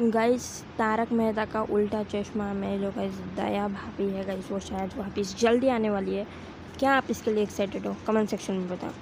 Guys Tarak Mehta का उल्टा चश्मा में जो गाइस दया भाभी है गाइस वो शायद वापिस जल्दी आने वाली है। क्या आप इसके लिए एक्साइटेड हो? कमेंट सेक्शन में बताओ।